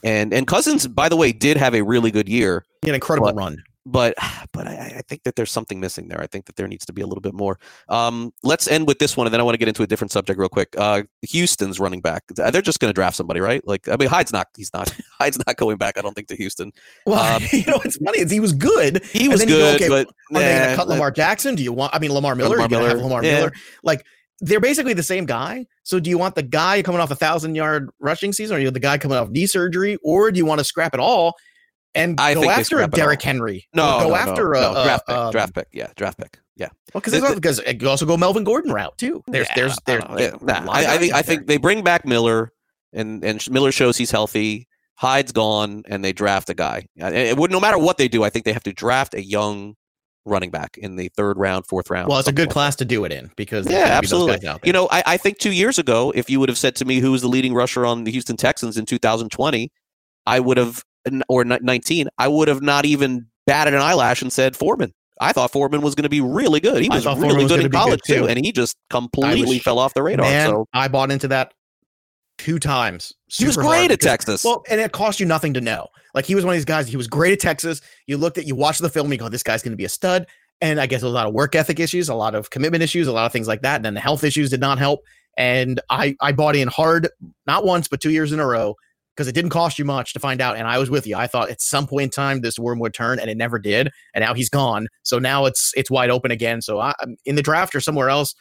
And and Cousins, by the way, did have a really good year, He had an incredible What? run. But but I, I think that there's something missing there. I think that there needs to be a little bit more. Um, let's end with this one, and then I want to get into a different subject real quick. Uh, Houston's running back. They're just going to draft somebody, right? Like, I mean, Hyde's not. He's not. Hyde's not going back. I don't think to Houston. Well, Um, you know, it's funny. is He was good. He was then you go, good, okay, but Are they going to cut Lamar Jackson? Do you want? I mean, Lamar Miller. Lamar You're going to have Miller, Lamar yeah. Miller. Like they're basically the same guy. So do you want the guy coming off a thousand yard rushing season, or you the guy coming off knee surgery, or do you want to scrap it all and I go after a scrap it all. Derrick Henry? No, go no, after no, a, no. a- draft pick. um, draft pick. Yeah, draft pick. Yeah. Well, because because you also go Melvin Gordon route too. There's Yeah, there's I there. Yeah, nah, I, I think I think they bring back Miller, and and Miller shows he's healthy. Hyde's gone, and they draft a guy. Uh, It would no matter what they do. I think they have to draft a young running back in the third round, fourth round. well, it's a good like class to do it in because Yeah, gonna be those absolutely. You know, I, I think two years ago, if you would have said to me who was the leading rusher on the Houston Texans in 2020, I would have, or 19, I would have not even batted an eyelash and said Foreman. I thought Foreman was going to be really good. He was Foreman really was good in be good, college too, and he just completely was- fell off the radar. Man, so I bought into that two times. he was great hard at Texas. Well, and it cost you nothing to know. Like he was one of these guys. He was great at Texas. You looked at, you watched the film, you go, "This guy's going to be a stud." And I guess a lot of work ethic issues, a lot of commitment issues, a lot of things like that. And then the health issues did not help. And I I bought in hard, not once but two years in a row because it didn't cost you much to find out. And I was with you. I thought at some point in time this worm would turn, and it never did. And now he's gone. So now it's it's wide open again. So I, in the draft or somewhere else.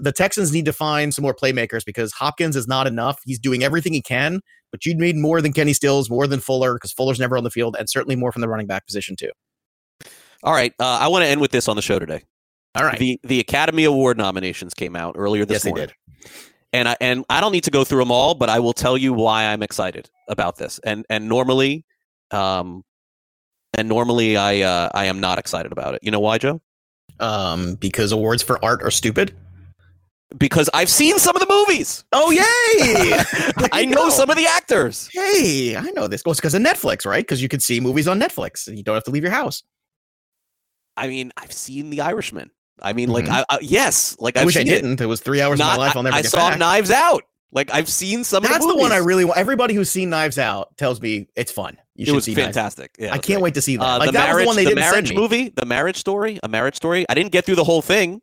The Texans need to find some more playmakers because Hopkins is not enough. He's doing everything he can, but you'd need more than Kenny Stills, more than Fuller, because Fuller's never on the field, and certainly more from the running back position too. All right, uh, I want to end with this on the show today. All right. The the Academy Award nominations came out earlier this yes, they morning. did. And I and I don't need to go through them all, but I will tell you why I'm excited about this. And and normally, um, and normally I uh, I am not excited about it. You know why, Joe? Um, because awards for art are stupid. Because I've seen some of the movies. Oh yay! I know some of the actors. Hey, I know this. Well, it's because of Netflix, right? Because you can see movies on Netflix and you don't have to leave your house. I mean, I've seen The Irishman. I mean, like, Mhm. I, I, yes, like I I've wish I didn't. It. was three hours Not- of my life. I'll never I, saw back. Knives Out. Like I've seen some. That's the, the one I really want. Everybody who's seen Knives Out tells me it's fun. You It should was see fantastic. Yeah, I can't great. wait to see that. Uh, like the that marriage, was the one they the didn't marriage send me. movie, the marriage story, a marriage story. I didn't get through the whole thing,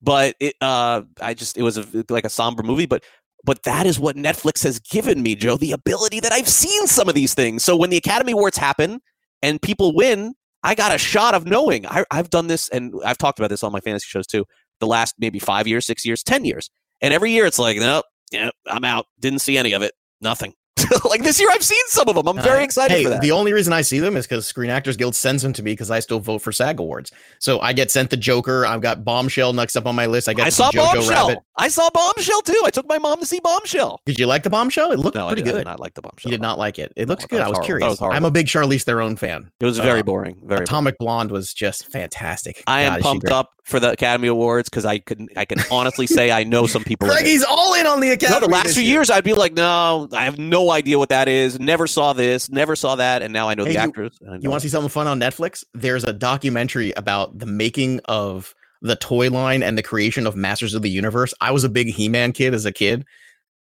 but it, uh, I just it was a, like a somber movie. But but that is what Netflix has given me, Joe, the ability that I've seen some of these things. So when the Academy Awards happen and people win, I got a shot of knowing. I, I've done this, and I've talked about this on my fantasy shows too. The last maybe five years, six years, ten years, and every year it's like, nope, yeah, I'm out. Didn't see any of it. Nothing. like this year, I've seen some of them. I'm very excited hey, for that. The only reason I see them is because Screen Actors Guild sends them to me because I still vote for SAG Awards. So I get sent the Joker. I've got Bombshell next up on my list. I got I saw Jojo Bombshell. Rabbit. I saw Bombshell too. I took my mom to see Bombshell. Did you like the Bombshell? It looked No, I pretty I good. did not like the Bombshell. You did not like it. It looks that good. I was horrible. Curious. was. I'm a big Charlize Theron fan. It was very Uh, boring. Very. boring. Atomic Blonde was just fantastic. I am God, pumped up for the Academy Awards because I can I can honestly say I know some people. in he's all in on the Academy. No, Academy. the last this few year. years, I'd be like, no, I have no idea what that is. Never saw this, never saw that, and now I know Hey, the you- actors. and You want to see something fun on Netflix? There's a documentary about the making of the toy line and the creation of Masters of the Universe. I was a big He-Man kid as a kid.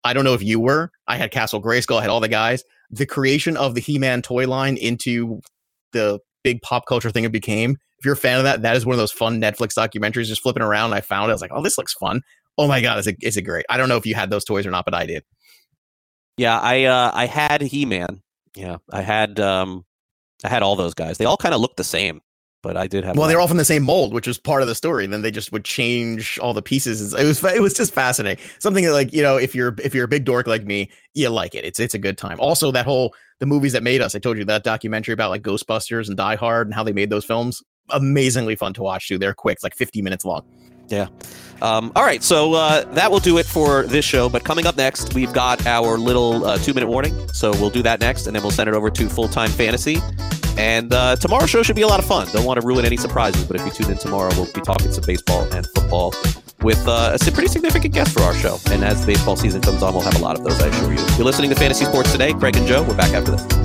I don't know if you were. I had Castle Grayskull, I had all the guys. The creation of the He-Man toy line into the big pop culture thing it became. If you're a fan of that, that is one of those fun Netflix documentaries. Just flipping around, I found it. I was like, oh, this looks fun. Oh my god, is it is it great? I don't know if you had those toys or not, but I did. Yeah, I uh, I had He Man. Yeah, I had um, I had all those guys. They all kind of looked the same, but I did have. Well, they're all from the same mold, which was part of the story. And then they just would change all the pieces. It was it was just fascinating. Something that, like you know, if you're if you're a big dork like me, you like it. It's it's a good time. Also, that whole the movies that made us. I told you that documentary about like Ghostbusters and Die Hard and how they made those films. Amazingly fun to watch too. They're quick, it's like 50 minutes long. Yeah. Um, all right, so uh, that will do it for this show. But coming up next, we've got our little uh, two minute warning. So we'll do that next, and then we'll send it over to full time fantasy. And uh, tomorrow's show should be a lot of fun. Don't want to ruin any surprises, but if you tune in tomorrow, we'll be talking some baseball and football with uh, a pretty significant guest for our show. And as the baseball season comes on, we'll have a lot of those, I assure you. If you're listening to Fantasy Sports Today. Craig and Joe, we're back after this.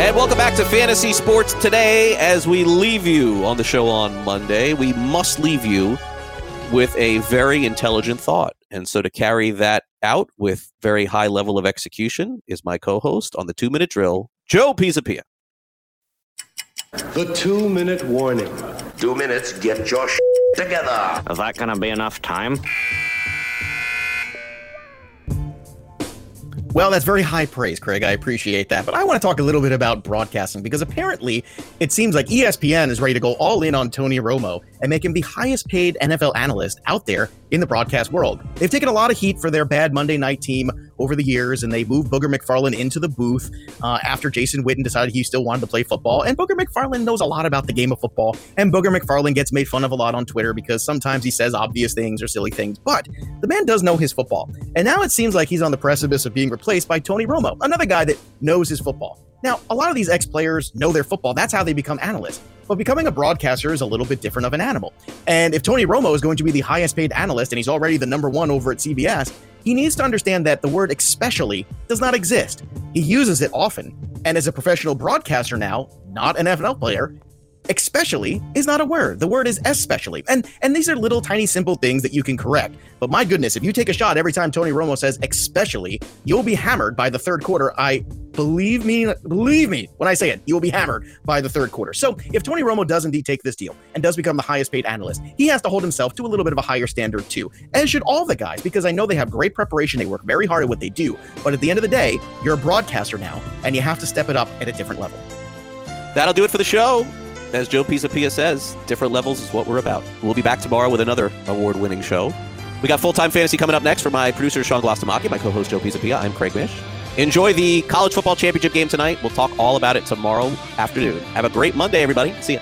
And welcome back to Fantasy Sports Today. As we leave you on the show on Monday, we must leave you with a very intelligent thought. And so to carry that out with very high level of execution is my co-host on the two minute drill, Joe Pisapia. The two minute warning. Two minutes, get your sh- together. Is that gonna be enough time? Well, that's very high praise, Craig. I appreciate that. But I want to talk a little bit about broadcasting because apparently it seems like ESPN is ready to go all in on Tony Romo and make him the highest paid NFL analyst out there in the broadcast world. They've taken a lot of heat for their bad Monday night team over the years, and they moved Booger McFarland into the booth uh, after Jason Witten decided he still wanted to play football. And Booger McFarland knows a lot about the game of football, and Booger McFarland gets made fun of a lot on Twitter because sometimes he says obvious things or silly things, but the man does know his football. And now it seems like he's on the precipice of being replaced by Tony Romo, another guy that knows his football. Now, a lot of these ex players know their football. That's how they become analysts. But becoming a broadcaster is a little bit different of an animal. And if Tony Romo is going to be the highest paid analyst and he's already the number one over at CBS, he needs to understand that the word especially does not exist. He uses it often. And as a professional broadcaster now, not an NFL player, especially is not a word. The word is especially. And and these are little tiny simple things that you can correct. But my goodness, if you take a shot every time Tony Romo says especially, you'll be hammered by the third quarter. I believe me, believe me when I say it, you will be hammered by the third quarter. So if Tony Romo does indeed take this deal and does become the highest paid analyst, he has to hold himself to a little bit of a higher standard too. As should all the guys, because I know they have great preparation, they work very hard at what they do. But at the end of the day, you're a broadcaster now, and you have to step it up at a different level. That'll do it for the show. As Joe Pisapia says, different levels is what we're about. We'll be back tomorrow with another award winning show. We got full time fantasy coming up next for my producer, Sean Glastamaki, my co host, Joe Pisapia. I'm Craig Mish. Enjoy the college football championship game tonight. We'll talk all about it tomorrow afternoon. Have a great Monday, everybody. See ya.